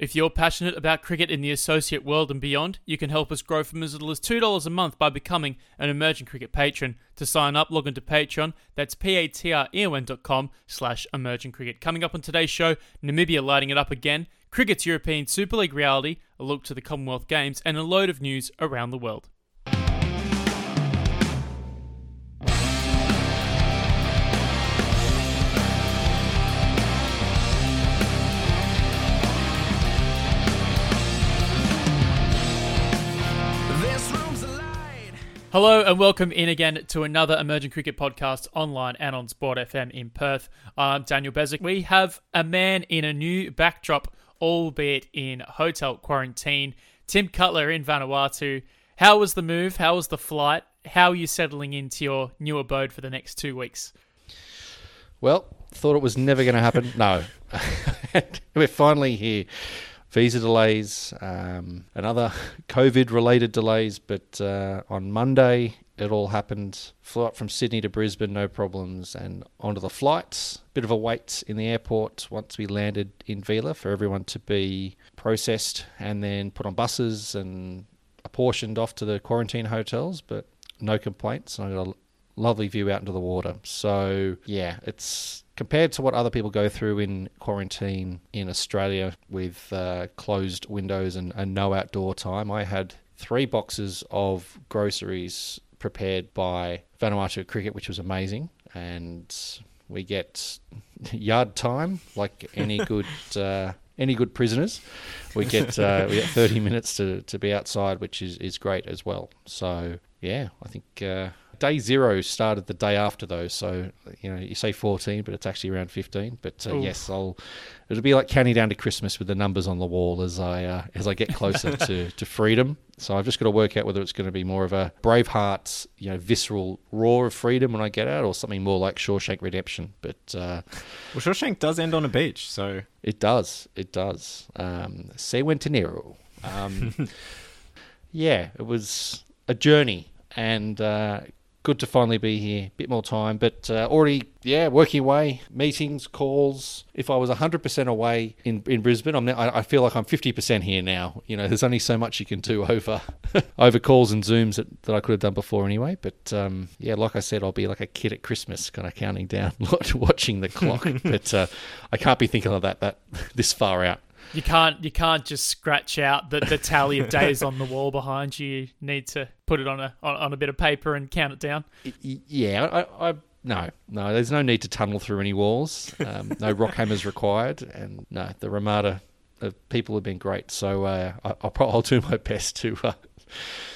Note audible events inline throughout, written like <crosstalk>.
If you're passionate about cricket in the associate world and beyond, you can help us grow from as little as $2 a month by becoming an Emerging Cricket patron. To sign up, log into Patreon. That's p-a-t-r-e-o-n.com slash emerging cricket. Coming up on today's show, Namibia lighting it up again, cricket's European Super League reality, a look to the Commonwealth Games, and a load of news around the world. Hello and welcome in again to another Emerging Cricket podcast online and on Sport FM in Perth. I'm Daniel Bezic. We have a man in a new backdrop, albeit in hotel quarantine. Tim Cutler in Vanuatu. How was the move? How was the flight? How are you settling into your new abode for the next two weeks? Well, thought it was never going to happen. no, <laughs> we're finally here visa delays um, and other <laughs> COVID related delays. But uh, on Monday, it all happened. Flew up from Sydney to Brisbane, no problems, and onto the flights. Bit of a wait in the airport once we landed in Vila for everyone to be processed and then put on buses and apportioned off to the quarantine hotels. But no complaints. I got a lovely view out into the water. So yeah, it's compared to what other people go through in quarantine in Australia with uh, closed windows and, and no outdoor time. I had three boxes of groceries prepared by Vanuatu Cricket, which was amazing, and we get yard time like any <laughs> good. Uh, any good prisoners, we get uh, we get thirty minutes to, to be outside, which is, is great as well. So yeah, I think uh, day zero started the day after those. So you know, you say 14, but it's actually around 15. But uh, yes, I'll. It'll be like counting down to Christmas with the numbers on the wall as I uh, as I get closer <laughs> to, to freedom. So I've just got to work out whether it's going to be more of a brave Braveheart, you know, visceral roar of freedom when I get out, or something more like Shawshank Redemption. But uh, well, Shawshank does end on a beach, so it does. It does. Um, Zihuatanejo. Um, <laughs> yeah, it was a journey and uh, good to finally be here. A bit more time, but uh, already, yeah, working away, meetings, calls. If I was 100% away in, in Brisbane, I'm now, I, I feel like I'm 50% here now. You know, there's only so much you can do <laughs> over over calls and Zooms that, that I could have done before anyway. But um, yeah, like I said, I'll be like a kid at Christmas, kind of counting down, <laughs> watching the clock. <laughs> but uh, I can't be thinking of that that this far out. You can't you can't just scratch out the, the tally of days on the wall behind you. You need to put it on a on, on a bit of paper and count it down. Yeah, I, I no, no. There's no need to tunnel through any walls. Um, no <laughs> rock hammers required, and no, the Ramada uh, people have been great. So uh, I, will I'll do my best to. Uh,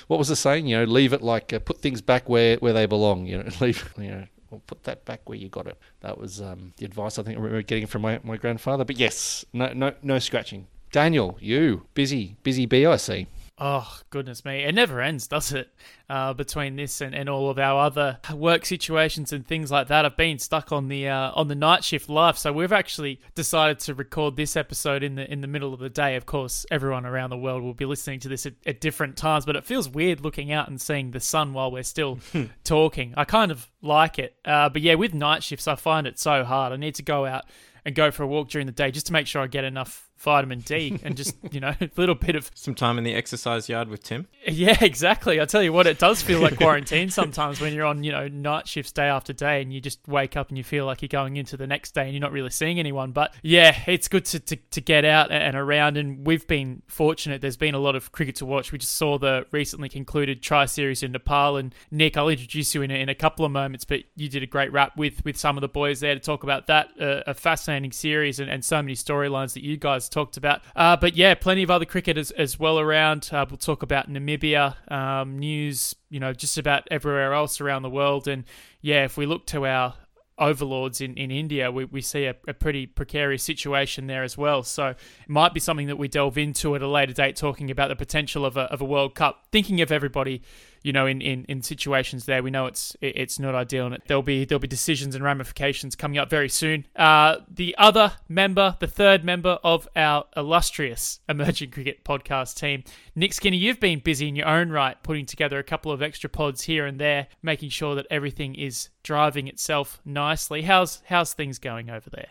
what was the saying? You know, leave it like uh, put things back where, where they belong. You know, <laughs> leave you know well, put that back where you got it. That was um, the advice I think I remember getting from my, my grandfather. But yes, no, no, no scratching. Daniel, you busy, busy bee, I see. Oh, goodness me. It never ends, does it? Uh, between this and, and all of our other work situations and things like that. I've been stuck on the uh, on the night shift life, so we've actually decided to record this episode in the in the middle of the day. Of course, everyone around the world will be listening to this at, at different times, but it feels weird looking out and seeing the sun while we're still <laughs> talking. I kind of like it, uh, but yeah, with night shifts, I find it so hard. I need to go out and go for a walk during the day just to make sure I get enough vitamin D and just, you know, a <laughs> little bit of some time in the exercise yard with Tim. Yeah, exactly. I tell you what, it does feel like <laughs> quarantine sometimes when you're on, you know, night shifts day after day and you just wake up and you feel like you're going into the next day and you're not really seeing anyone. But yeah, it's good to, to, to get out and around. And we've been fortunate. There's been a lot of cricket to watch. We just saw the recently concluded Tri Series in Nepal. And Nick, I'll introduce you in a, in a couple of moments, but you did a great rap with, with some of the boys there to talk about that. Uh, a fascinating series and, and so many storylines that you guys talked about. Uh, but yeah, plenty of other cricket as, as well around. Uh, we'll talk about Namibia, um, news, you know, just about everywhere else around the world. And yeah, if we look to our overlords in, in India, we, we see a, a, pretty precarious situation there as well. So it might be something that we delve into at a later date, talking about the potential of a, of a World Cup, thinking of everybody you know, in, in, in situations there, we know it's it's not ideal, and there'll be there'll be decisions and ramifications coming up very soon. Uh, the other member, the third member of our illustrious emerging cricket podcast team, Nick Skinner, you've been busy in your own right, putting together a couple of extra pods here and there, making sure that everything is driving itself nicely. How's how's things going over there?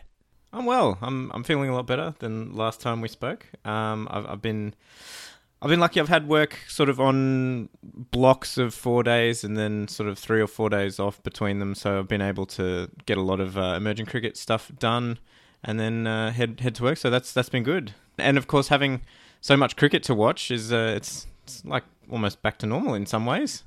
I'm well. I'm I'm feeling a lot better than last time we spoke. Um, I've I've been I've been lucky. I've had work sort of on blocks of four days and then sort of three or four days off between them. So I've been able to get a lot of uh, emerging cricket stuff done and then uh, head head to work. So that's that's been good. And of course, having so much cricket to watch is uh, it's it's like almost back to normal in some ways.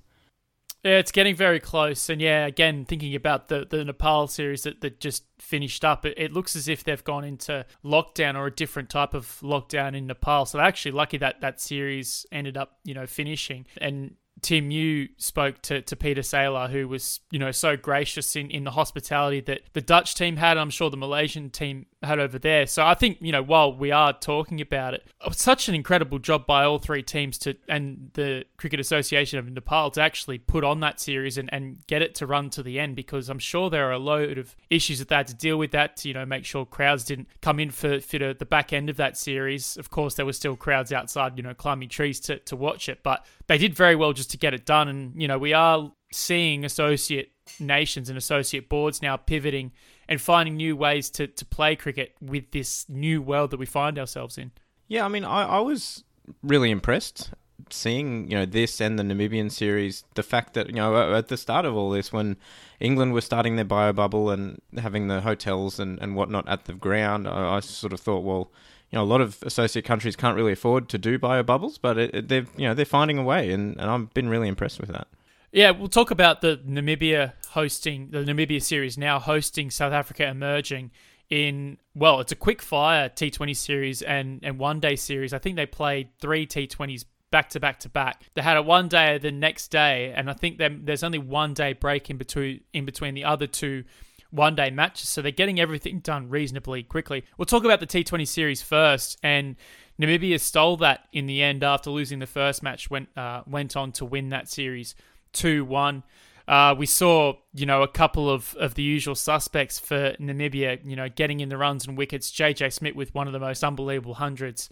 Yeah, it's getting very close. And yeah, again, thinking about the, the Nepal series that, that just finished up, it, it looks as if they've gone into lockdown or a different type of lockdown in Nepal. So actually lucky that that series ended up, you know, finishing. And Tim, you spoke to, to Pieter Seelaar, who was, you know, so gracious in, in the hospitality that the Dutch team had. I'm sure the Malaysian team had over there. So I think, you know, while we are talking about it, such an incredible job by all three teams to and the Cricket Association of Nepal to actually put on that series and, and get it to run to the end because I'm sure there are a load of issues that they had to deal with that to, you know, make sure crowds didn't come in for, for the back end of that series. Of course, there were still crowds outside, you know, climbing trees to, to watch it, but they did very well just to get it done. And, you know, we are seeing associate nations and associate boards now pivoting and finding new ways to, to play cricket with this new world that we find ourselves in. Yeah, I mean, I, I was really impressed seeing you know this and the Namibian series. The fact that you know at the start of all this, when England was starting their bio bubble and having the hotels and, and whatnot at the ground, I, I sort of thought, well, you know, a lot of associate countries can't really afford to do bio bubbles, but it, it, they're you know they're finding a way, and, and I've been really impressed with that. Yeah, we'll talk about the Namibia hosting the Namibia series now hosting South Africa emerging in well, it's a quick fire T20 series and and one day series. I think they played three T20s back to back to back. They had a one day the next day, and I think there's only one day break in between in between the other two one day matches. So they're getting everything done reasonably quickly. We'll talk about the T20 series first, and Namibia stole that in the end after losing the first match. Went uh, went on to win that series 2 1. Uh, we saw, you know, a couple of, of the usual suspects for Namibia, you know, getting in the runs and wickets. JJ Smith with one of the most unbelievable hundreds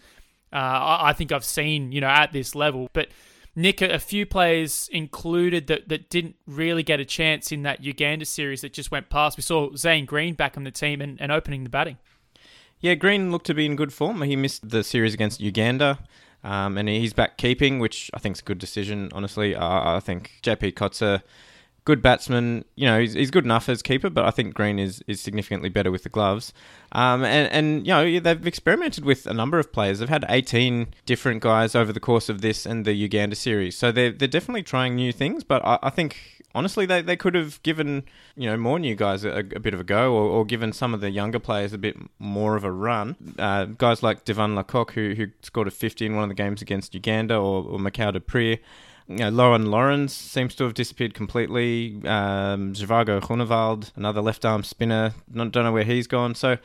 uh, I, I, think I've seen, you know, at this level. But Nick, a, few players included that, that didn't really get a chance in that Uganda series that just went past. We saw Zane Green back on the team and, and opening the batting. Yeah, Green looked to be in good form. He missed the series against Uganda. Um, and he's back keeping, which I think is a good decision. Honestly, uh, I think JP Kotze, good batsman. You know, he's, he's good enough as keeper, but I think Green is, is significantly better with the gloves. Um, and, and, you know, they've experimented with a number of players. They've had 18 different guys over the course of this and the Uganda series. So they're, they're definitely trying new things, but I, I think honestly, they, they could have given you know more new guys a, a bit of a go, or, or, given some of the younger players a bit more of a run. Uh, guys like Divan la Cock, who who scored a 50 in one of the games against Uganda, or, or Michau du Preez. You know, Lohan Louwrens seems to have disappeared completely. Um, Zhivago Groenewald, another left arm spinner, don't know where he's gone. So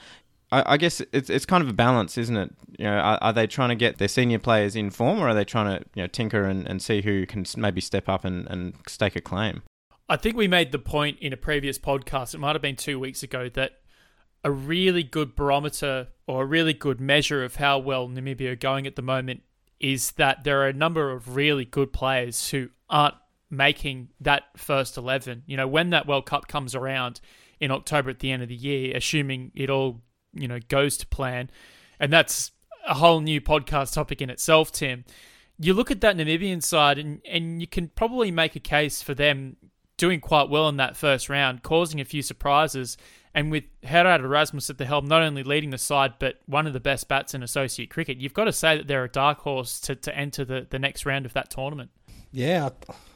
I, guess it's it's kind of a balance, isn't it? You know, are, are, they trying to get their senior players in form, or are they trying to you know tinker and, and see who can maybe step up and, and stake a claim? I think we made the point in a previous podcast, it might have been two weeks ago, that a really good barometer or a really good measure of how well Namibia are going at the moment is that there are a number of really good players who aren't making that first 11. You know, when that World Cup comes around in October at the end of the year, assuming it all, you know, goes to plan, and that's a whole new podcast topic in itself, Tim. You look at that Namibian side and, and you can probably make a case for them doing quite well in that first round, causing a few surprises. And with Gerhard Erasmus at the helm, not only leading the side, but one of the best bats in associate cricket, you've got to say that they're a dark horse to, to enter the, the next round of that tournament. Yeah,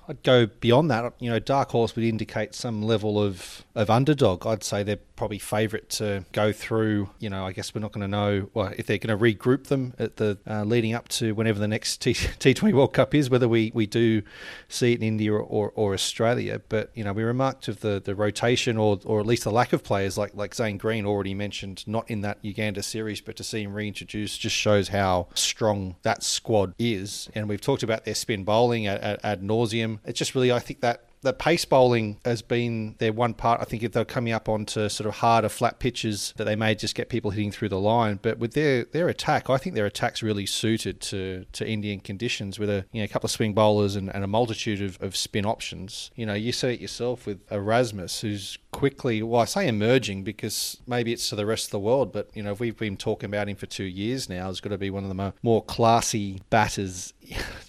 I'd go beyond that. You know, dark horse would indicate some level of, of underdog. I'd say they're probably favourite to go through. You know, I guess we're not going to know well, if they're going to regroup them at the uh, leading up to whenever the next <laughs> T T20 World Cup is. Whether we, we do see it in India or, or, or, Australia, but you know, we remarked of the, the rotation or or at least the lack of players like like Zane Green already mentioned, not in that Uganda series, but to see him reintroduced just shows how strong that squad is. And we've talked about their spin bowling ad, ad nauseum. It's just really, I think that the pace bowling has been their one part. I think if they're coming up onto sort of harder flat pitches that they may just get people hitting through the line. But with their their attack, I think their attack's really suited to, to Indian conditions with a you know a couple of swing bowlers and, and a multitude of, of spin options. You know, you see it yourself with Erasmus, who's quickly, well, I say emerging because maybe it's to the rest of the world, but you know, if we've been talking about him for two years now, he's got to be one of the more, classy batters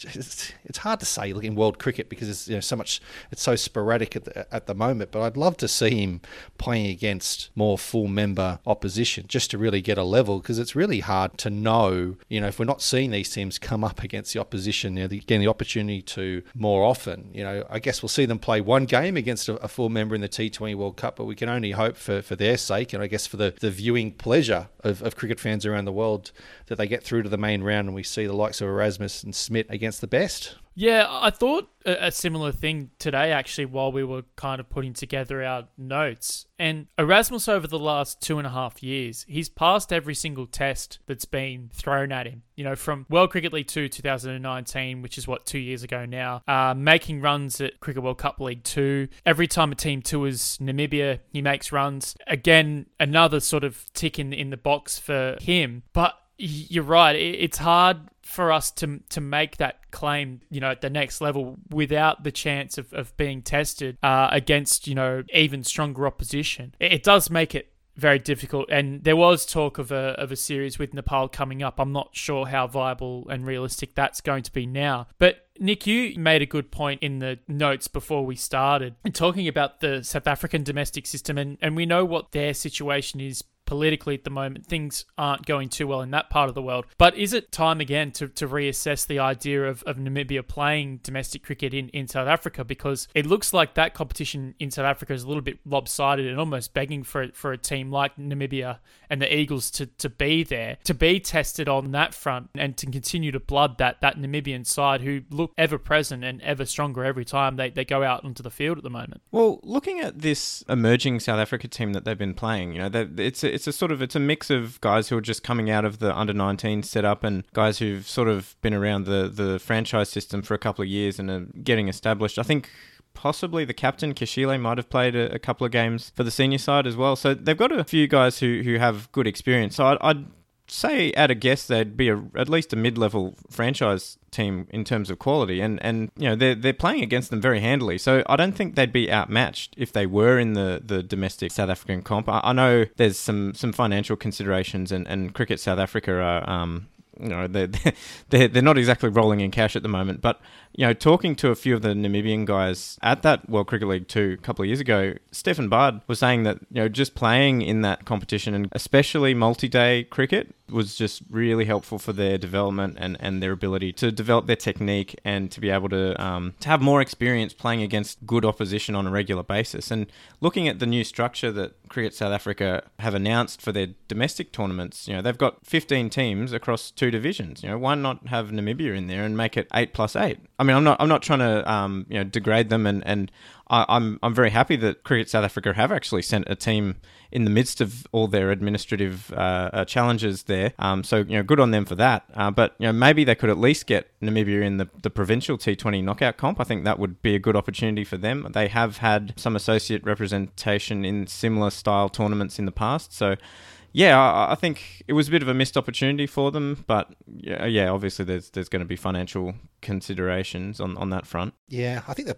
it's, hard to say in world cricket because it's you know so much it's so sporadic at the, at the moment but I'd love to see him playing against more full member opposition just to really get a level because it's really hard to know you know if we're not seeing these teams come up against the opposition you know getting the opportunity to more often you know. I guess we'll see them play one game against a, a full member in the T20 World Cup but we can only hope for, for their sake and I guess for the, the viewing pleasure of, of cricket fans around the world that they get through to the main round and we see the likes of Erasmus and Smith against the best. Yeah, I thought a, similar thing today actually while we were kind of putting together our notes. And Erasmus over the last two and a half years, he's passed every single test that's been thrown at him. You know, from World Cricket League 2 2019, which is what, two years ago now, uh, making runs at Cricket World Cup League 2. Every time a team tours Namibia, he makes runs. Again, another sort of tick in, in the box for him. But you're right. It's hard for us to to make that claim, you know, at the next level without the chance of, of being tested uh, against, you know, even stronger opposition. It, does make it very difficult. And there was talk of a of a series with Nepal coming up. I'm not sure how viable and realistic that's going to be now. But Nick, you made a good point in the notes before we started, talking about the South African domestic system, and, and we know what their situation is politically at the moment, things aren't going too well in that part of the world. But is it time again to, to reassess the idea of, of Namibia playing domestic cricket in, in South Africa? Because it looks like that competition in South Africa is a little bit lopsided and almost begging for, for a team like Namibia and the Eagles to, to be there, to be tested on that front and to continue to blood that, that Namibian side who look ever present and ever stronger every time they, they go out onto the field at the moment. Well, looking at this emerging South Africa team that they've been playing, you know, it's a, it's a sort of it's a mix of guys who are just coming out of the under 19 setup and guys who've sort of been around the the franchise system for a couple of years and are getting established. I think possibly the captain Qeshile might have played a, a, couple of games for the senior side as well. So they've got a few guys who who have good experience. So I'd, I'd say at a guess they'd be a, at least a mid-level franchise team in terms of quality and and you know they're they're playing against them very handily. So I don't think they'd be outmatched if they were in the, the domestic South African comp. I, I know there's some some financial considerations and, and cricket South Africa are um you know <laughs> they're, they're they're not exactly rolling in cash at the moment. But you know, talking to a few of the Namibian guys at that World Cricket League 2 a couple of years ago, Stephan Baard was saying that, you know, just playing in that competition and especially multi day cricket was just really helpful for their development and, and their ability to develop their technique and to be able to um, to have more experience playing against good opposition on a regular basis. And looking at the new structure that Cricket South Africa have announced for their domestic tournaments, you know, they've got 15 teams across two divisions. You know, why not have Namibia in there and make it 8 plus 8? I mean, I'm not I'm not trying to um, you know degrade them, and and I, am I'm, I'm very happy that Cricket South Africa have actually sent a team in the midst of all their administrative uh, uh, challenges there. Um, so you know, good on them for that. Uh, but you know, maybe they could at least get Namibia in the, the provincial T20 knockout comp. I think that would be a good opportunity for them. They have had some associate representation in similar style tournaments in the past, so yeah, I, I, think it was a bit of a missed opportunity for them, but yeah, yeah, obviously there's there's going to be financial considerations on, on that front. Yeah, I think the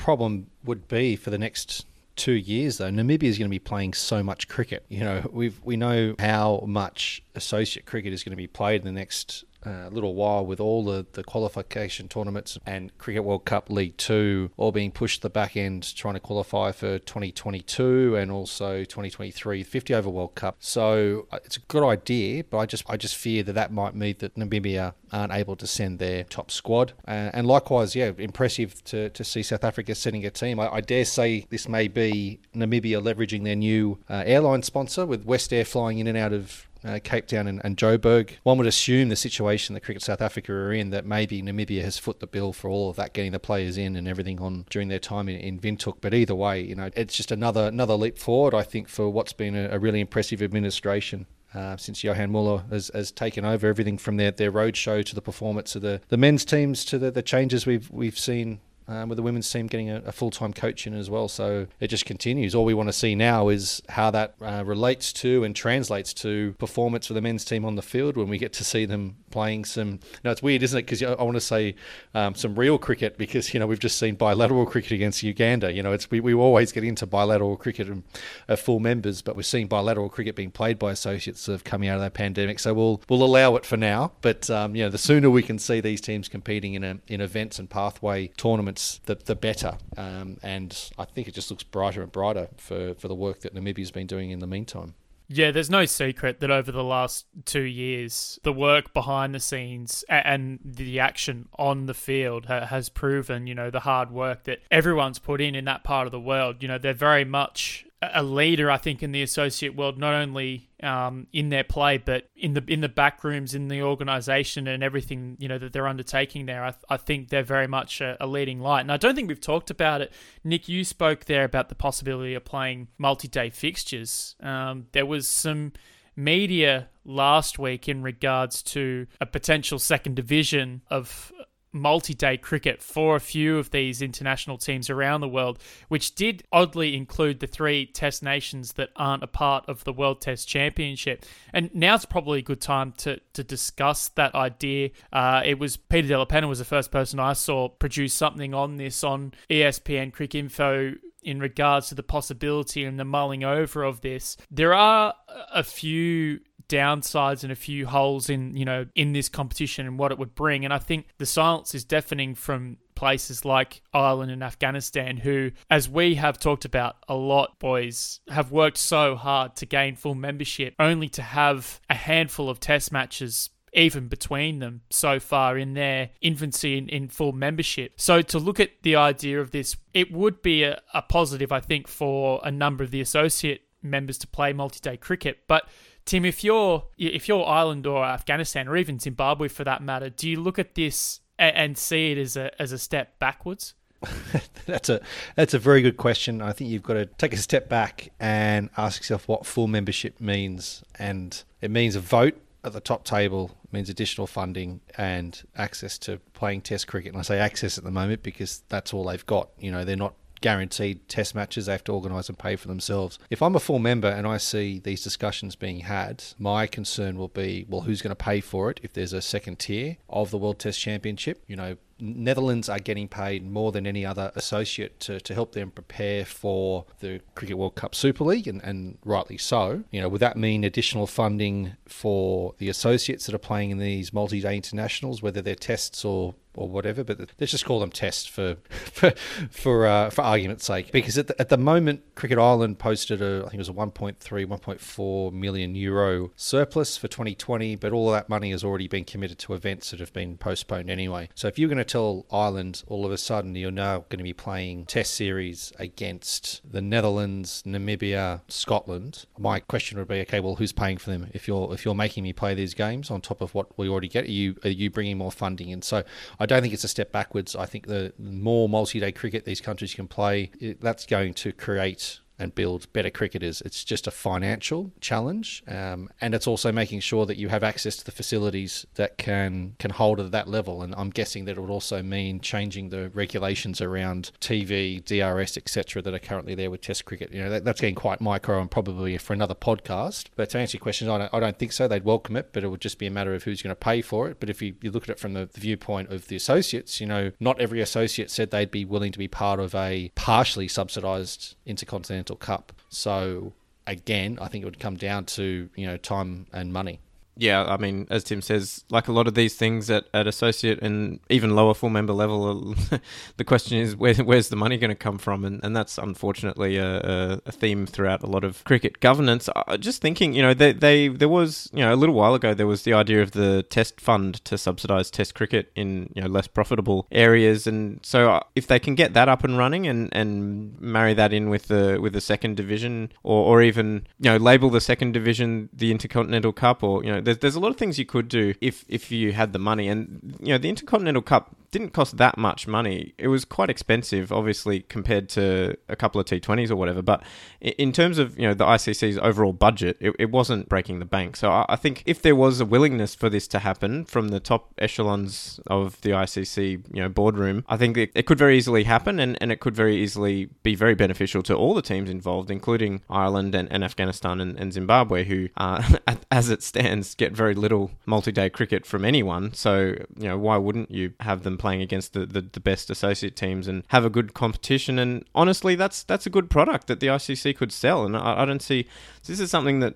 problem would be for the next two years though namibia is going to be playing so much cricket. You know we we know how much associate cricket is going to be played in the next a little while with all the, the qualification tournaments and Cricket World Cup League 2 all being pushed to the back end trying to qualify for 2022 and also 2023 50 over World Cup. So uh, it's a good idea, but I just I just fear that that might mean that Namibia aren't able to send their top squad. Uh, and likewise, yeah, impressive to, to see South Africa sending a team. I, I dare say this may be Namibia leveraging their new uh, airline sponsor with West Air flying in and out of uh, Cape Town and, and, Joburg. One would assume the situation that Cricket South Africa are in that maybe Namibia has foot the bill for all of that, getting the players in and everything on during their time in, in Windhoek. But either way, you know, it's just another another leap forward, I think, for what's been a, a really impressive administration. Uh, since Johan Muller has, has taken over everything from their, their road show to the performance of the, the men's teams to the, the changes we've we've seen um, with the women's team getting a, a full time coach in as well. So it just continues. All we want to see now is how that uh, relates to and translates to performance for the men's team on the field when we get to see them playing some. No, it's weird, isn't it? Because I want to say um, some real cricket because you know we've just seen bilateral cricket against Uganda. You know, it's we, we always get into bilateral cricket and uh, full members, but we're seeing bilateral cricket being played by associates of coming out of that pandemic. So we'll we'll allow it for now. But um, you know, the sooner we can see these teams competing in a, in events and pathway tournaments, the the better. Um, and I think it just looks brighter and brighter for for the work that Namibia's been doing in the meantime. Yeah, there's no secret that over the last two years, the work behind the scenes and the action on the field has proven, you know, the hard work that everyone's put in in that part of the world. You know, they're very much a leader, I think, in the associate world, not only um, in their play, but in the in the back rooms, in the organisation, and everything you know that they're undertaking there. I, I think they're very much a, a, leading light, and I don't think we've talked about it. Nick, you spoke there about the possibility of playing multi-day fixtures. Um, there was some media last week in regards to a potential second division of multi day cricket for a few of these international teams around the world, which did oddly include the three Test nations that aren't a part of the World Test Championship. And now's probably a good time to, to discuss that idea. Uh, it was Peter Della Penna was the first person I saw produce something on this on ESPN Cricinfo in regards to the possibility and the mulling over of this. There are a few downsides and a few holes in you know in this competition and what it would bring and i think the silence is deafening from places like Ireland and Afghanistan, who, as we have talked about a lot, boys, have worked so hard to gain full membership, only to have a handful of test matches even between them so far in their infancy in, in, full membership. So to look at the idea of this, it would be a, a positive, I think, for a number of the associate members to play multi-day cricket. But Tim, if you're if you're Ireland or Afghanistan or even Zimbabwe for that matter, do you look at this and, and see it as a as a step backwards? <laughs> that's a that's a very good question. I think you've got to take a step back and ask yourself what full membership means, and it means a vote at the top table means additional funding and access to playing Test cricket. And I say access at the moment because that's all they've got. You know, they're not guaranteed test matches they have to organise and pay for themselves. If I'm a full member and I see these discussions being had, my concern will be well, who's going to pay for it if there's a second tier of the World Test Championship? You know, Netherlands are getting paid more than any other associate to, to help them prepare for the Cricket World Cup Super League, and, and rightly so. You know, would that mean additional funding for the associates that are playing in these multi-day internationals, whether they're tests or or whatever, but let's just call them tests for <laughs> for for, uh, for argument's sake. Because at the, at the moment, Cricket Ireland posted a I think it was a 1.3, 1.4 million euro surplus for 2020, but all of that money has already been committed to events that have been postponed anyway. So if you're going to tell Ireland all of a sudden you're now going to be playing test series against the Netherlands, Namibia, Scotland, my question would be, okay, well, who's paying for them? If you're if you're making me play these games on top of what we already get, are you are you bringing more funding? And so I don't think it's a step backwards. I think the more multi-day cricket these countries can play, that's going to create and build better cricketers. It's just a financial challenge, um, and it's also making sure that you have access to the facilities that can can hold at that level. And I'm guessing that it would also mean changing the regulations around TV, DRS, etc., that are currently there with Test cricket. You know, that, that's getting quite micro and probably for another podcast. But to answer your question, I don't, I don't think so. They'd welcome it, but it would just be a matter of who's going to pay for it. But if you, you look at it from the, the viewpoint of the associates, you know, not every associate said they'd be willing to be part of a partially subsidised intercontinental Cup. So again, I think it would come down to you know time and money. Yeah, I mean, as Tim says, like a lot of these things at, at associate and even lower full member level, <laughs> the question is where, where's the money going to come from? And, and that's unfortunately a, a, theme throughout a lot of cricket governance. Uh, just thinking, you know, they, they there was, you know, a little while ago, there was the idea of the test fund to subsidise test cricket in, you know, less profitable areas. And so uh, if they can get that up and running and, and marry that in with the, with the second division or, or even, you know, label the second division the Intercontinental Cup or, you know, there's, there's a lot of things you could do if if you had the money, and you know the Intercontinental Cup didn't cost that much money. It was quite expensive, obviously, compared to a couple of T20s or whatever. But in terms of you know the ICC's overall budget, it, it wasn't breaking the bank. So I, I think if there was a willingness for this to happen from the top echelons of the ICC, you know, boardroom, I think it, it could very easily happen, and, and it could very easily be very beneficial to all the teams involved, including Ireland and, and Afghanistan and, and Zimbabwe, who, uh, <laughs> as it stands, get very little multi-day cricket from anyone. So you know, why wouldn't you have them playing against the, the, the best associate teams and have a good competition? And honestly, that's that's a good product that the ICC could sell, and I, I don't see this is something that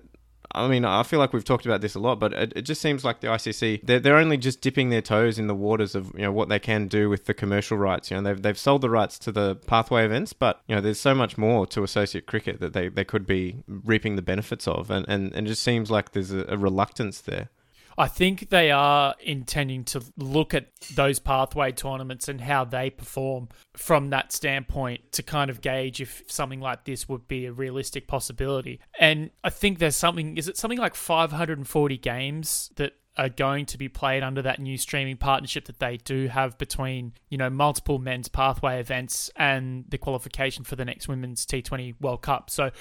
I mean, I feel like we've talked about this a lot, but it, it, just seems like the ICC they're, they're only just dipping their toes in the waters of you know what they can do with the commercial rights. You know, they've they've sold the rights to the pathway events, but you know, there's so much more to associate cricket that they, they could be reaping the benefits of, and and, and it just seems like there's a, a reluctance there. I think they are intending to look at those pathway tournaments and how they perform from that standpoint to kind of gauge if something like this would be a realistic possibility. And I think there's something, is it something like 540 games that are going to be played under that new streaming partnership that they do have between, you know, multiple men's pathway events and the qualification for the next Women's T20 World Cup. So,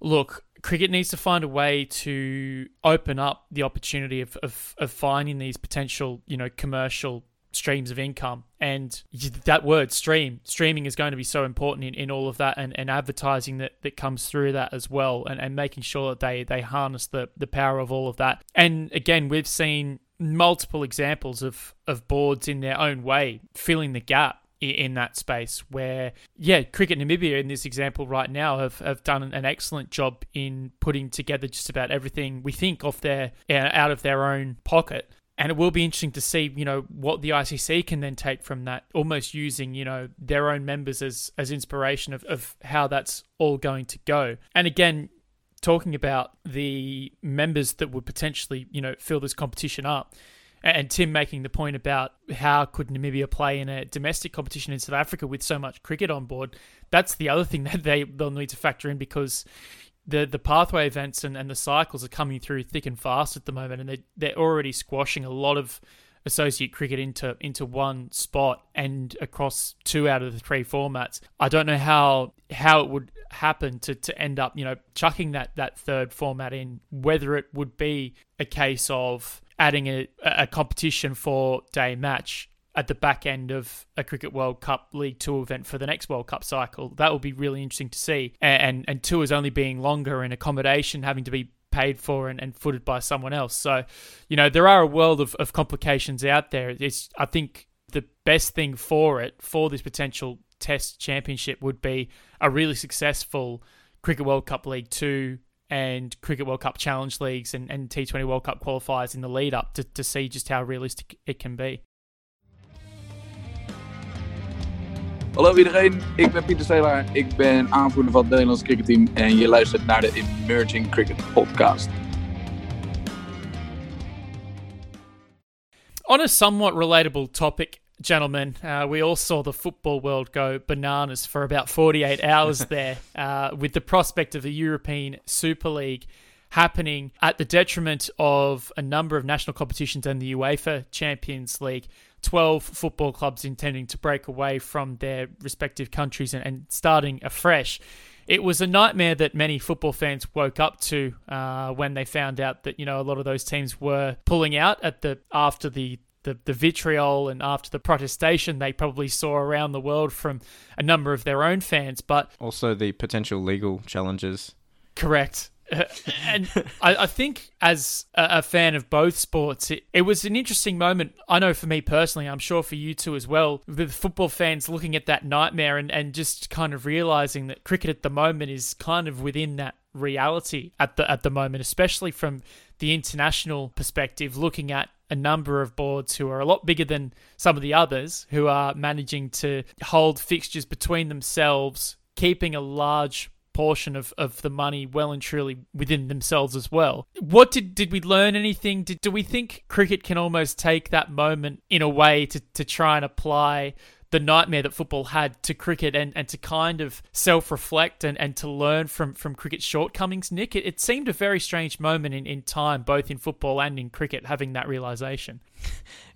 look, cricket needs to find a way to open up the opportunity of, of, of finding these potential, you know, commercial streams of income. And that word stream, streaming is going to be so important in, in all of that and, and advertising that, that comes through that as well and, and making sure that they, they harness the, the power of all of that. And again, we've seen multiple examples of, of boards in their own way filling the gap in that space where yeah cricket namibia in this example right now have, have done an excellent job in putting together just about everything we think off their uh, out of their own pocket. And it will be interesting to see you know what the ICC can then take from that almost using you know their own members as as inspiration of, of how that's all going to go. And again talking about the members that would potentially you know fill this competition up and Tim making the point about how could Namibia play in a domestic competition in South Africa with so much cricket on board. That's the other thing <laughs> that they, they'll need to factor in because the the pathway events and, and the cycles are coming through thick and fast at the moment and they they're already squashing a lot of associate cricket into into one spot and across two out of the three formats. I don't know how how it would happen to, to end up, you know, chucking that that third format in, whether it would be a case of adding a, a competition for day match at the back end of a Cricket World Cup League Two event for the next World Cup cycle. That will be really interesting to see. And, and, and tours only being longer and accommodation having to be paid for and, and footed by someone else. So, you know, there are a world of, of complications out there. It's I think the best thing for it, for this potential test championship would be a really successful Cricket World Cup League Two and Cricket World Cup Challenge Leagues and, and T20 World Cup qualifiers in the lead up to, to see just how realistic it can be. Hallo iedereen, ik ben Pieter Seelaar. Ik ben aanvoerder van het Nederlands cricketteam en je luistert naar de Emerging Cricket Podcast. On a somewhat relatable topic, gentlemen, uh, we all saw the football world go bananas for about 48 <laughs> hours there uh, with the prospect of the European Super League happening at the detriment of a number of national competitions and the UEFA Champions League. 12 football clubs intending to break away from their respective countries and, and starting afresh. It was a nightmare that many football fans woke up to uh, when they found out that you know a lot of those teams were pulling out at the after the the, the vitriol and after the protestation they probably saw around the world from a number of their own fans, but also the potential legal challenges. Correct. Uh, and <laughs> I, I, think as a, a, fan of both sports, it, it, was an interesting moment. I know for me personally, I'm sure for you too as well, the football fans looking at that nightmare and, and just kind of realizing that cricket at the moment is kind of within that reality at the at the moment, especially from the international perspective, looking at a number of boards who are a lot bigger than some of the others who are managing to hold fixtures between themselves, keeping a large portion of, of the money well and truly within themselves as well. What did did we learn anything? Did, do we think cricket can almost take that moment in a way to, to try and apply the nightmare that football had to cricket and, and to kind of self reflect and, and to learn from, from cricket's shortcomings, Nick. It, it seemed a very strange moment in, in time, both in football and in cricket, having that realization.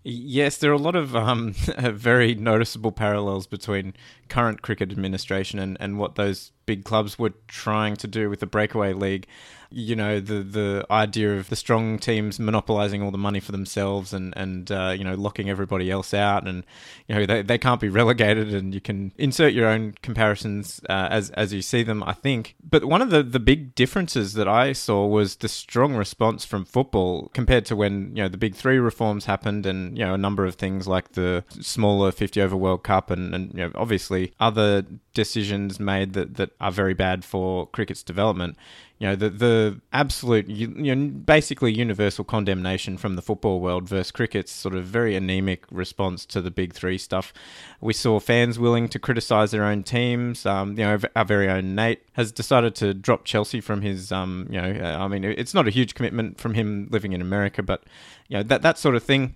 Yes, there are a lot of um, <laughs> very noticeable parallels between current cricket administration and, and what those big clubs were trying to do with the breakaway league you know the the idea of the strong teams monopolizing all the money for themselves and and uh, you know locking everybody else out and you know they, they can't be <laughs> relegated and you can insert your own comparisons uh, as as you see them I think. But one of the the big differences that I saw was the strong response from football compared to when you know the big three reforms happened and you know a number of things like the smaller 50 over World Cup and and you know obviously other decisions made that that are very bad for cricket's development you know the the absolute you know basically universal condemnation from the football world versus cricket's sort of very anemic response to the big three stuff. We saw fans willing to criticise their own teams. Um, you know, our very own Nate has decided to drop Chelsea from his. Um, you know, I mean, it's not a huge commitment from him living in America, but you know that that sort of thing.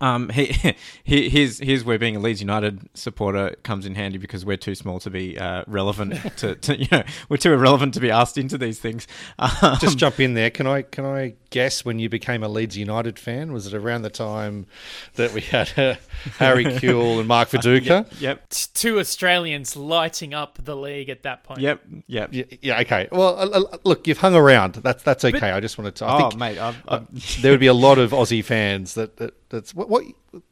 Um, he, <laughs> he, here's, here's where being a Leeds United supporter comes in handy because we're too small to be uh, relevant <laughs> to, to, you know, we're too irrelevant to be asked into these things. Um, Just jump in there. Can I, can I guess when you became a Leeds United fan? Was it around the time that we had uh, Harry <laughs> Kewell and Mark Viduka? yep, yep. Two Australians lighting up the league at that point. Yep, yep. Yeah, yeah okay. Well, uh, uh, look, you've hung around. That's that's okay. But, I just wanted to. I oh, think, mate, I've, I've... there would be a lot of Aussie fans that, that that's what, what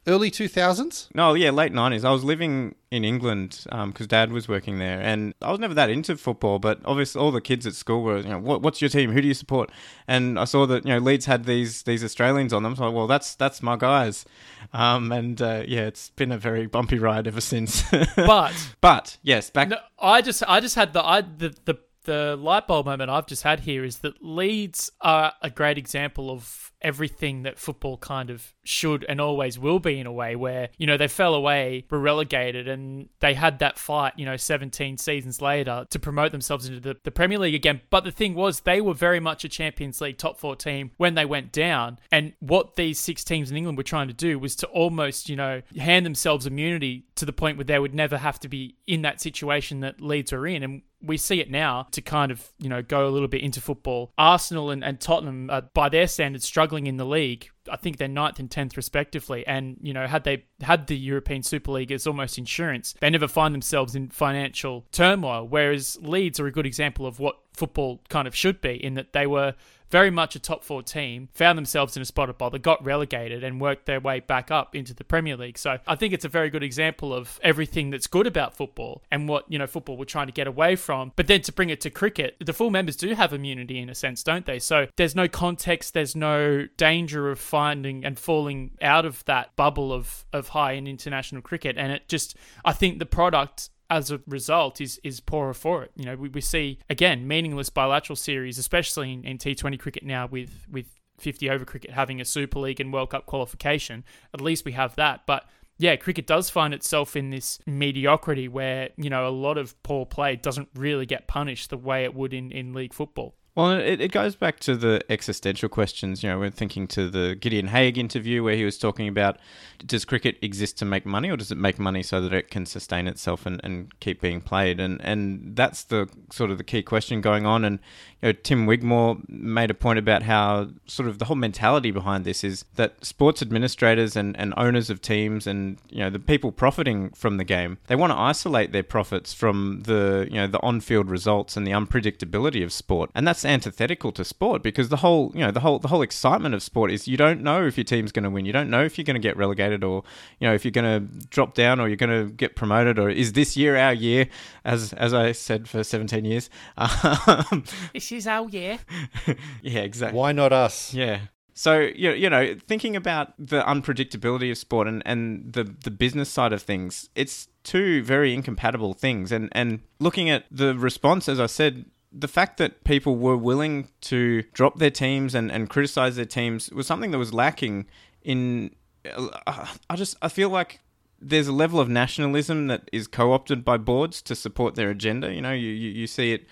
early 2000s? No, yeah, late 90s. I was living in England because um, Dad was working there, and I was never that into football. But obviously, all the kids at school were, you know, what, what's your team? Who do you support? And I saw that you know Leeds had these these Australians on them, so I, well, that's that's my guys. Um, and uh, yeah, it's been a very bumpy ride ever since. <laughs> but but yes, back. No, I just I just had the I the the the light bulb moment I've just had here is that Leeds are a great example of everything that football kind of should and always will be in a way where, you know, they fell away, were relegated, and they had that fight, you know, 17 seasons later to promote themselves into the, the Premier League again. But the thing was, they were very much a Champions League top four team when they went down. And what these six teams in England were trying to do was to almost, you know, hand themselves immunity to the point where they would never have to be in that situation that Leeds are in. And we see it now to kind of, you know, go a little bit into football. Arsenal and, and Tottenham, are, by their standards, struggling in the league. I think they're ninth and tenth respectively. And, you know, had they had the European Super League as almost insurance, they never find themselves in financial turmoil. Whereas Leeds are a good example of what football kind of should be in that they were very much a top four team, found themselves in a spot of bother, got relegated, and worked their way back up into the Premier League. So I think it's a very good example of everything that's good about football and what, you know, football we're trying to get away from. But then to bring it to cricket, the full members do have immunity in a sense, don't they? So there's no context, there's no danger of finding and falling out of that bubble of, of high in international cricket. And it just, I think the product as a result is is poorer for it. You know, we, we see again meaningless bilateral series, especially in, in T20 cricket now with with 50 over cricket having a Super League and World Cup qualification. At least we have that, but. Yeah, cricket does find itself in this mediocrity where, you know, a lot of poor play doesn't really get punished the way it would in, in league football. Well, it, it goes back to the existential questions. You know, we're thinking to the Gideon Haigh interview where he was talking about does cricket exist to make money or does it make money so that it can sustain itself and, and keep being played? And and that's the sort of the key question going on. And you know, Tim Wigmore made a point about how sort of the whole mentality behind this is that sports administrators and, and owners of teams and you know the people profiting from the game they want to isolate their profits from the you know the on-field results and the unpredictability of sport. And that's antithetical to sport because the whole you know the whole the whole excitement of sport is you don't know if your team's going to win, you don't know if you're going to get relegated or you know if you're going to drop down or you're going to get promoted or is this year our year? As as I said for 17 years, <laughs> um, this is our year. <laughs> yeah, exactly. Why not us? Yeah. So you you know, thinking about the unpredictability of sport and, and the the business side of things, it's two very incompatible things. And and looking at the response, as I said, the fact that people were willing to drop their teams and, and criticize their teams was something that was lacking in uh, I just I feel like there's a level of nationalism that is co-opted by boards to support their agenda. You know you, you, you see it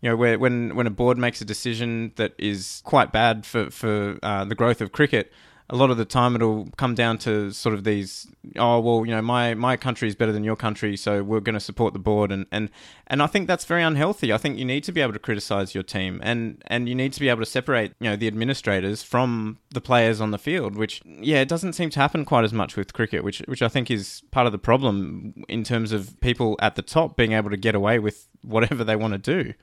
you know where when when a board makes a decision that is quite bad for for uh, the growth of cricket a lot of the time it'll come down to sort of these oh well you know my my country is better than your country so we're going to support the board and and and I think that's very unhealthy. I think you need to be able to criticize your team and and you need to be able to separate you know the administrators from the players on the field, which yeah it doesn't seem to happen quite as much with cricket, which which I think is part of the problem in terms of people at the top being able to get away with whatever they want to do.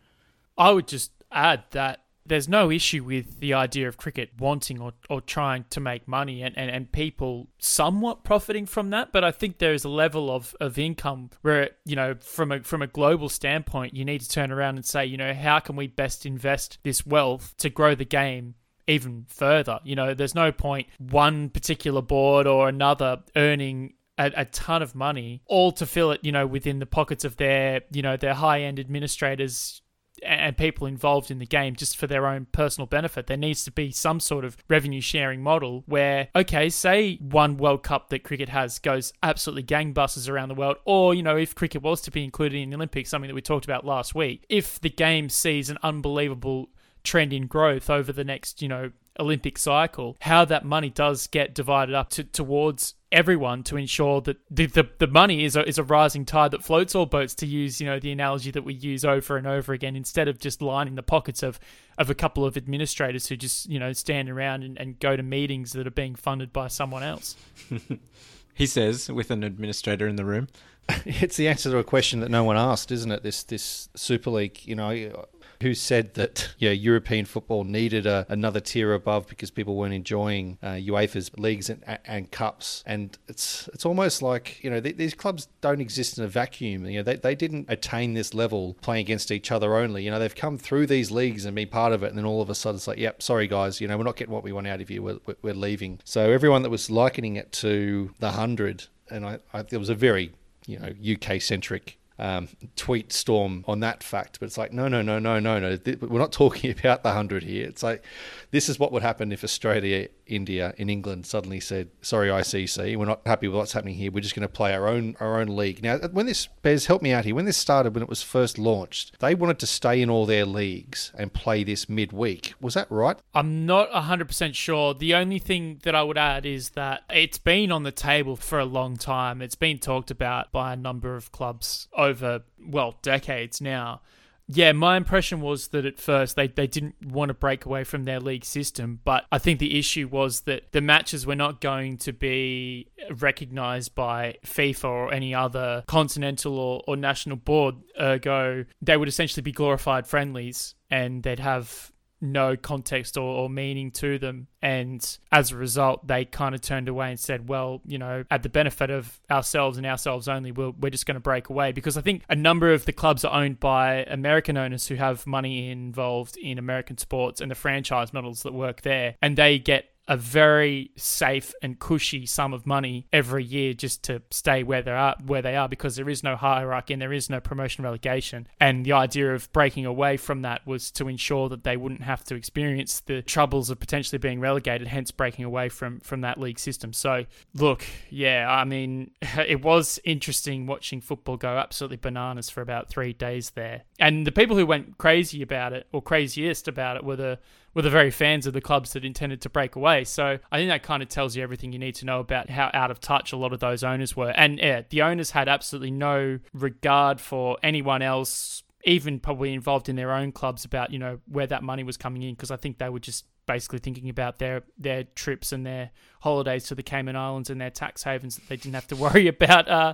I would just add that there's no issue with the idea of cricket wanting or, or trying to make money and, and, and people somewhat profiting from that. But I think there is a level of, of income where, you know, from a from a global standpoint, you need to turn around and say, you know, how can we best invest this wealth to grow the game even further? You know, there's no point one particular board or another earning a, a, ton of money, all to fill it, you know, within the pockets of their, you know, their high end administrators, and people involved in the game just for their own personal benefit. There needs to be some sort of revenue sharing model where, okay, say one World Cup that cricket has goes absolutely gangbusters around the world, or, you know, if cricket was to be included in the Olympics, something that we talked about last week, if the game sees an unbelievable trend in growth over the next, you know, Olympic cycle, how that money does get divided up to, towards everyone to ensure that the, the, the money is a, is a rising tide that floats all boats to use you know the analogy that we use over and over again instead of just lining the pockets of of a couple of administrators who just you know stand around and, and go to meetings that are being funded by someone else <laughs> he says with an administrator in the room <laughs> it's the answer to a question that no one asked, isn't it? This this Super League, you know, who said that <laughs> yeah, European football needed a, another tier above because people weren't enjoying uh, UEFA's leagues and, and, cups. And it's it's almost like you know th- these clubs don't exist in a vacuum. You know they, they didn't attain this level playing against each other only. You know they've come through these leagues and been part of it, and then all of a sudden it's like, yep, sorry guys, you know we're not getting what we want out of you. We're, we're leaving. So everyone that was likening it to the hundred, and I, I it was a very you know UK centric um, tweet storm on that fact. But it's like, no, no, no, no, no, no. We're not talking <laughs> about the 100 here. It's like, this is what would happen if Australia, India, in England suddenly said, sorry, ICC, we're not happy with what's happening here. We're just going to play our own our own league. Now, uh, when this, Bes, help me out here. When this started, when it was first launched, they wanted to stay in all their leagues and play this midweek. Was that right? I'm not 100% sure. The only thing that I would add is that it's been on the table for a long time. It's been talked about by a number of clubs over, well, decades now. Yeah, my impression was that at first they, they didn't want to break away from their league system, but I think the issue was that the matches were not going to be recognized by FIFA or any other continental or, or national board. Ergo, they would essentially be glorified friendlies and they'd have no context or, or, meaning to them. And as a result, they kind of turned away and said, well, you know, at the benefit of ourselves and ourselves only, we're, we're just going to break away. Because I think a number of the clubs are owned by American owners who have money involved in American sports and the franchise models that work there. And they get a very safe and cushy sum of money every year just to stay where they are where they are because there is no hierarchy and there is no promotion relegation. And the idea of breaking away from that was to ensure that they wouldn't have to experience the troubles of potentially being relegated hence breaking away from from that league system. So look yeah i mean <laughs> it was interesting watching football go absolutely bananas for about 3 days there. And the people who went crazy about it or craziest about it were the were the very fans of the clubs that intended to break away. So I think that kind of tells you everything you need to know about how out of touch a lot of those owners were. And yeah, the owners had absolutely no regard for anyone else, even probably involved in their own clubs about, you know, where that money was coming in because I think they were just basically thinking about their their trips and their holidays to the Cayman Islands and their tax havens that they didn't have to <laughs> worry about uh,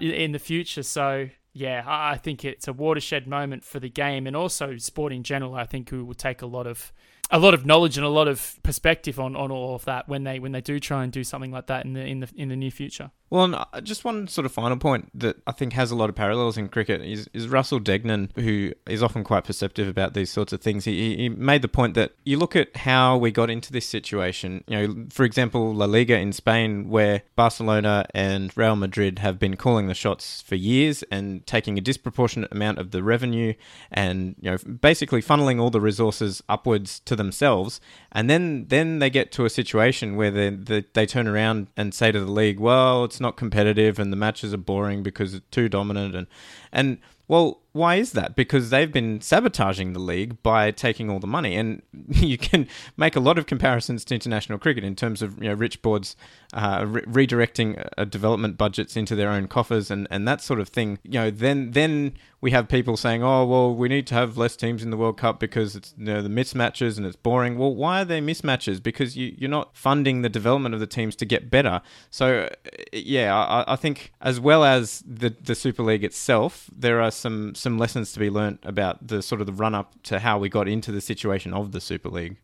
in the future. So yeah, I think it's a watershed moment for the game and also sport in general. I think we will take a lot of a lot of knowledge and a lot of perspective on, on all of that when they when they do try and do something like that in the in the in the near future. Well, uh, just one sort of final point that I think has a lot of parallels in cricket is, is Russell Degnan, who is often quite perceptive about these sorts of things. He, he made the point that you look at how we got into this situation. You know, for example, La Liga in Spain, where Barcelona and Real Madrid have been calling the shots for years and taking a disproportionate amount of the revenue, and you know, basically funneling all the resources upwards to themselves. And then then they get to a situation where they they, they turn around and say to the league, "Well, it's not competitive and the matches are boring because it's too dominant and and Well, why is that? Because they've been sabotaging the league by taking all the money, and <laughs> you can make a lot of comparisons to international cricket in terms of you know rich boards uh, re- redirecting uh, development budgets into their own coffers and, and that sort of thing. You know, then then we have people saying, "Oh, well, we need to have less teams in the World Cup because it's you know, the mismatches and it's boring." Well, why are they mismatches? Because you you're not funding the development of the teams to get better. So, uh, yeah, I, I think as well as the the Super League itself, there are some some lessons to be learnt about the sort of the run up to how we got into the situation of the Super League.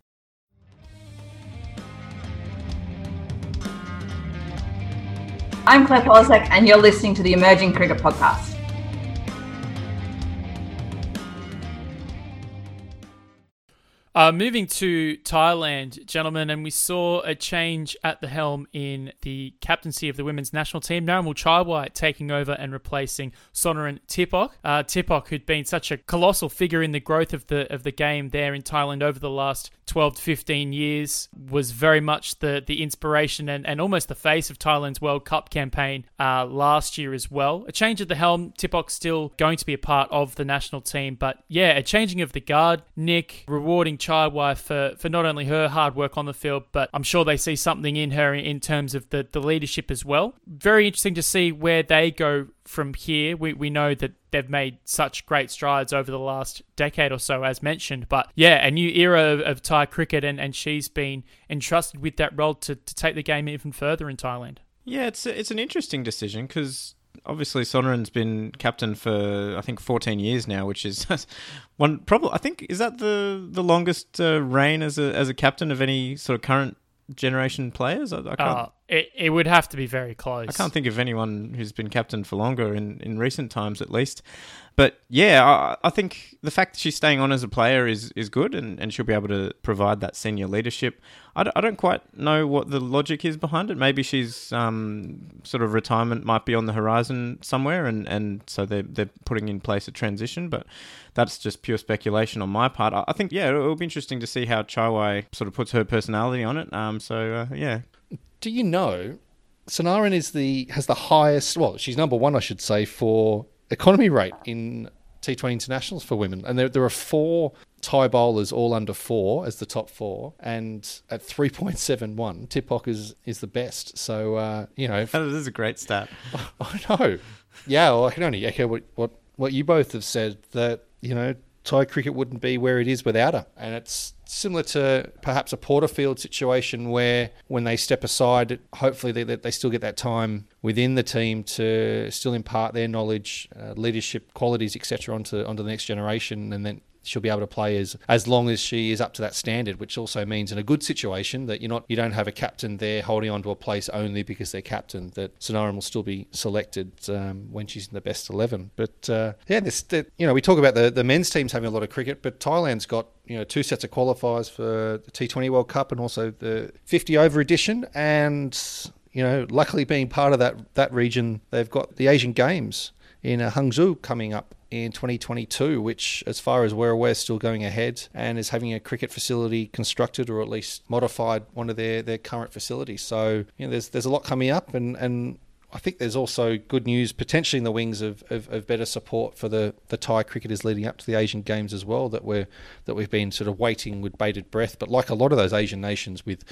I'm Claire Polosak, and you're listening to the Emerging Cricket Podcast. Uh, moving to Thailand, gentlemen, and we saw a change at the helm in the captaincy of the women's national team. Naruemol Chaiwai taking over and replacing Sornnarin Tippoch. Uh, Tippoch, who'd been such a colossal figure in the growth of the of the game there in Thailand over the last 12 to 15 years, was very much the the inspiration and, and almost the face of Thailand's World Cup campaign uh, last year as well. A change at the helm, Tippoch still going to be a part of the national team, but yeah, a changing of the guard. Nick rewarding Chaiwai for, for not only her hard work on the field, but I'm sure they see something in her in terms of the, the leadership as well. Very interesting to see where they go from here. We, we know that they've made such great strides over the last decade or so, as mentioned. But yeah, a new era of, of Thai cricket, and, and she's been entrusted with that role to, to take the game even further in Thailand. Yeah, it's it's an interesting decision because obviously Sornnarin's been captain for I think 14 years now, which is <laughs> one probably I think is that the the longest uh, reign as a as a captain of any sort of current generation players. I, I can't. Uh, it, it would have to be very close. I can't think of anyone who's been captain for longer in, in recent times, at least. But yeah, I, I think the fact that she's staying on as a player is, is good and, and she'll be able to provide that senior leadership. I don't, I don't quite know what the logic is behind it. Maybe she's um, sort of retirement might be on the horizon somewhere and, and so they're, they're putting in place a transition, but that's just pure speculation on my part. I, I think, yeah, it'll be interesting to see how Chaiwai sort of puts her personality on it. Um, so, uh, yeah. Do you know Sornnarin is the has the highest well, she's number one I should say for economy rate in T20 internationals for women. And there, there are four Thai bowlers all under four as the top four, and at 3.71, Tippoch is, is the best. So, uh, you know. this is a great stat. <laughs> I know. Yeah, well, I can only echo what, what, what you both have said that, you know, Thai cricket wouldn't be where it is without her. And it's similar to perhaps a Porterfield situation where when they step aside, hopefully they, they still get that time within the team to still impart their knowledge, uh, leadership qualities, etc., onto onto the next generation, and then she'll be able to play as as long as she is up to that standard, which also means in a good situation that you're not you don't have a captain there holding on to a place only because they're captain. That Sornnarin will still be selected um, when she's in the best eleven. But uh, yeah, this that, you know we talk about the the men's teams having a lot of cricket, but Thailand's got you know two sets of qualifiers for the T20 World Cup and also the 50 over edition and you know, luckily being part of that that region, they've got the Asian Games in uh, Hangzhou coming up in 2022, which, as far as we're aware, is still going ahead and is having a cricket facility constructed or at least modified one of their, their current facilities. So, you know, there's there's a lot coming up, and, and I think there's also good news potentially in the wings of, of, of, better support for the, the Thai cricketers leading up to the Asian Games as well that we're that we've been sort of waiting with bated breath. But like a lot of those Asian nations with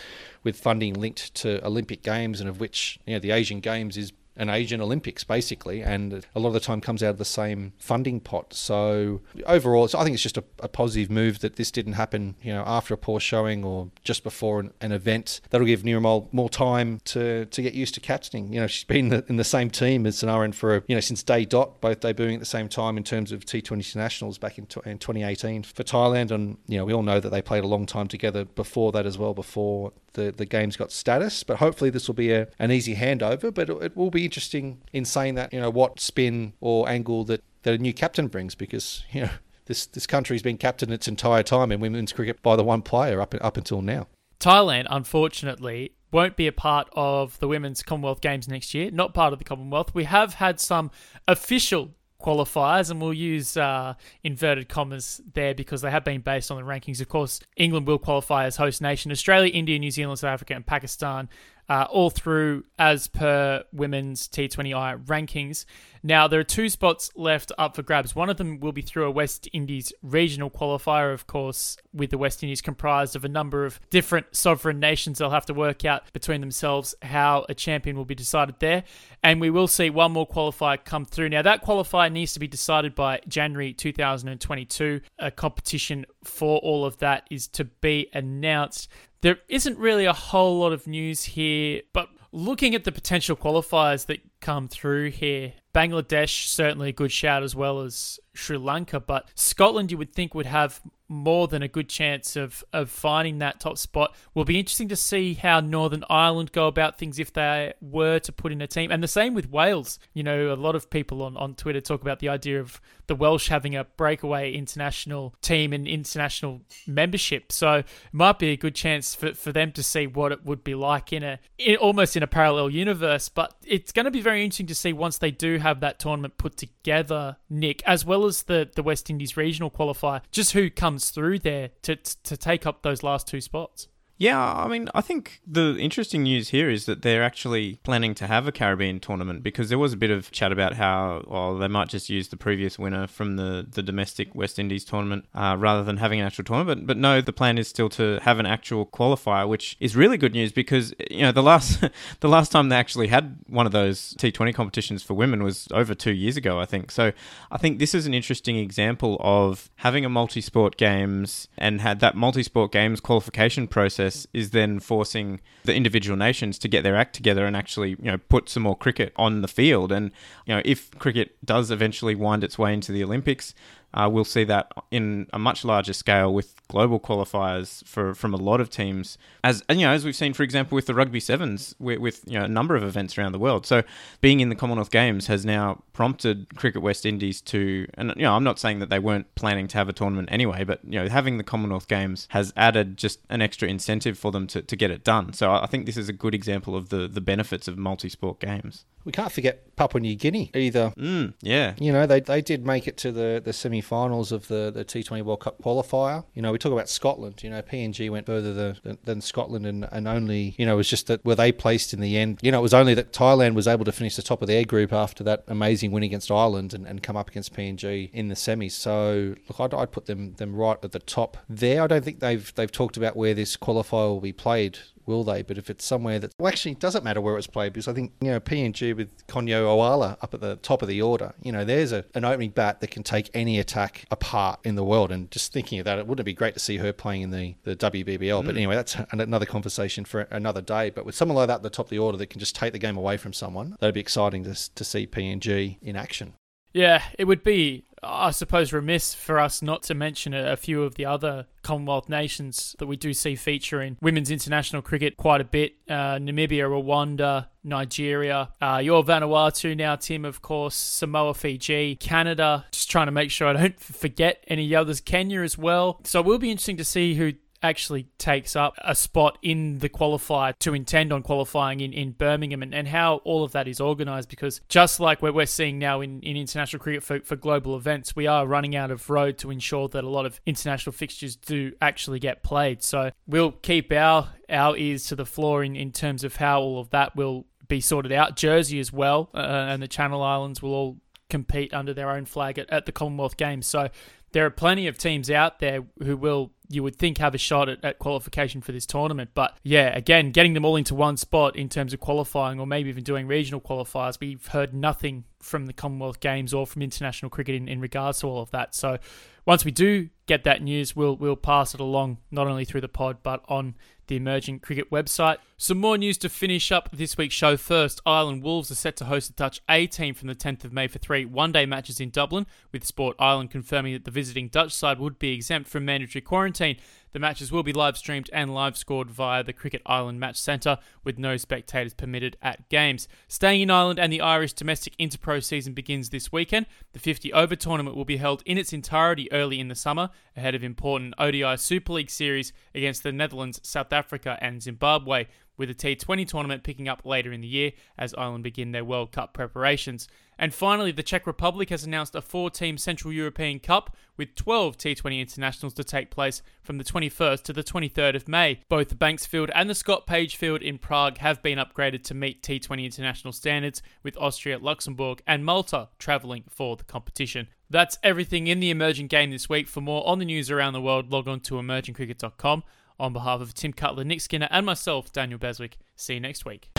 with funding linked to Olympic Games and of which you know the Asian Games is an Asian Olympics basically, and a lot of the time comes out of the same funding pot. So overall, so I think it's just a, a, positive move that this didn't happen, you know, after a poor showing or just before an, an event. That'll give Naruemol more time to, to get used to captaining. You know, she's been in the, in the same team as Sornnarin for you know since day dot, both debuting at the same time in terms of T20 internationals back in, in 2018 for Thailand, and you know we all know that they played a long time together before that as well, before the, the game's got status. But hopefully this will be a, an easy handover. But it, it will be interesting in saying that, you know, what spin or angle that, that a new captain brings because, you know, this, this country's been captained its entire time in women's cricket by the one player up, up until now. Thailand, unfortunately, won't be a part of the Women's Commonwealth Games next year. Not part of the Commonwealth. We have had some official qualifiers, and we'll use uh, inverted commas there because they have been based on the rankings. Of course, England will qualify as host nation. Australia, India, New Zealand, South Africa, and Pakistan uh, all through as per women's T20I rankings. Now, there are two spots left up for grabs. One of them will be through a West Indies regional qualifier, of course, with the West Indies comprised of a number of different sovereign nations. They'll have to work out between themselves how a champion will be decided there. And we will see one more qualifier come through. Now, that qualifier needs to be decided by January 2022. A competition for all of that is to be announced. There isn't really a whole lot of news here, but looking at the potential qualifiers that come through here, Bangladesh certainly a good shout as well as Sri Lanka, but Scotland you would think would have more than a good chance of of finding that top spot. Will be interesting to see how Northern Ireland go about things if they were to put in a team. And the same with Wales. You know, a lot of people on, on Twitter talk about the idea of the Welsh having a breakaway international team and international membership. So it might be a good chance for, for them to see what it would be like in a in, almost in a parallel universe. But it's going to be very interesting to see once they do have that tournament put together, Nick, as well as the, the West Indies regional qualifier, just who comes through there to, to take up those last two spots. Yeah, I mean, I think the interesting news here is that they're actually planning to have a Caribbean tournament because there was a bit of chat about how, well, they might just use the previous winner from the, the domestic West Indies tournament uh, rather than having an actual tournament. But, but no, the plan is still to have an actual qualifier, which is really good news because you know the last <laughs> the last time they actually had one of those T20 competitions for women was over two years ago, I think. So I think this is an interesting example of having a multi-sport games and had that multi-sport games qualification process is then forcing the individual nations to get their act together and actually, you know, put some more cricket on the field. And, you know, if cricket does eventually wind its way into the Olympics, uh, we'll see that in a much larger scale with global qualifiers for from a lot of teams. As you know, as we've seen, for example, with the rugby sevens, with, with, you know a number of events around the world. So, being in the Commonwealth Games has now prompted Cricket West Indies to, and you know, I'm not saying that they weren't planning to have a tournament anyway, but you know, having the Commonwealth Games has added just an extra incentive for them to, to get it done. So, I think this is a good example of the the benefits of multi-sport games. We can't forget Papua New Guinea either. Mm, yeah. You know, they, they did make it to the, the semi finals of the, the T20 World Cup qualifier. You know, we talk about Scotland. You know, PNG went further the, than, than Scotland and, and only, you know, it was just that were they placed in the end. You know, it was only that Thailand was able to finish the top of their group after that amazing win against Ireland and, and come up against PNG in the semis. So, look, I'd, I'd put them, them right at the top there. I don't think they've, they've talked about where this qualifier will be played will they? But if it's somewhere that well, actually it doesn't matter where it's played because I think you know PNG with Konyo Iweala up at the top of the order, you know, there's a, an opening bat that can take any attack apart in the world. And just thinking of that, it wouldn't it be great to see her playing in the the WBBL? Mm. But anyway, that's another conversation for another day. But with someone like that at the top of the order that can just take the game away from someone, that'd be exciting to to see PNG in action. Yeah, it would be I suppose, remiss for us not to mention a, few of the other Commonwealth nations that we do see feature in women's international cricket quite a bit. Uh, Namibia, Rwanda, Nigeria, uh, your Vanuatu now, Tim, of course, Samoa, Fiji, Canada. Just trying to make sure I don't <laughs> forget any others. Kenya as well. So it will be interesting to see who actually takes up a spot in the qualifier to intend on qualifying in, in Birmingham and, and how all of that is organised because just like what we're seeing now in, in international cricket for, for global events, we are running out of road to ensure that a lot of international fixtures do actually get played. So we'll keep our our ears to the floor in, in terms of how all of that will be sorted out. Jersey as well uh, and the Channel Islands will all compete under their own flag at, at the Commonwealth Games. So there are plenty of teams out there who will you would think have a shot at, at, qualification for this tournament. But yeah, again, getting them all into one spot in terms of qualifying or maybe even doing regional qualifiers, we've heard nothing from the Commonwealth Games or from international cricket in, in regards to all of that. So once we do get that news, we'll we'll pass it along not only through the pod but on the Emerging Cricket website. Some more news to finish up this week's show first. Ireland Wolves are set to host the Dutch A team from the 10th of May for three one day matches in Dublin, with Sport Ireland confirming that the visiting Dutch side would be exempt from mandatory quarantine. The matches will be live streamed and live scored via the Cricket Ireland Match Centre, with no spectators permitted at games. Staying in Ireland and the Irish domestic Interpro season begins this weekend. The 50 over tournament will be held in its entirety early in the summer, ahead of important ODI Super League series against the Netherlands, South Africa, and Zimbabwe. with the T20 tournament picking up later in the year as Ireland begin their World Cup preparations. And finally, the Czech Republic has announced a four team Central European Cup with 12 T20 internationals to take place from the 21st to the 23rd of May. Both the Banks Field and the Scott Page Field in Prague have been upgraded to meet T20 international standards, with Austria, Luxembourg, and Malta travelling for the competition. That's everything in the emerging game this week. For more on the news around the world, log on to emergingcricket.com. On behalf of Tim Cutler, Nick Skinner, and myself, Daniel Beswick, see you next week.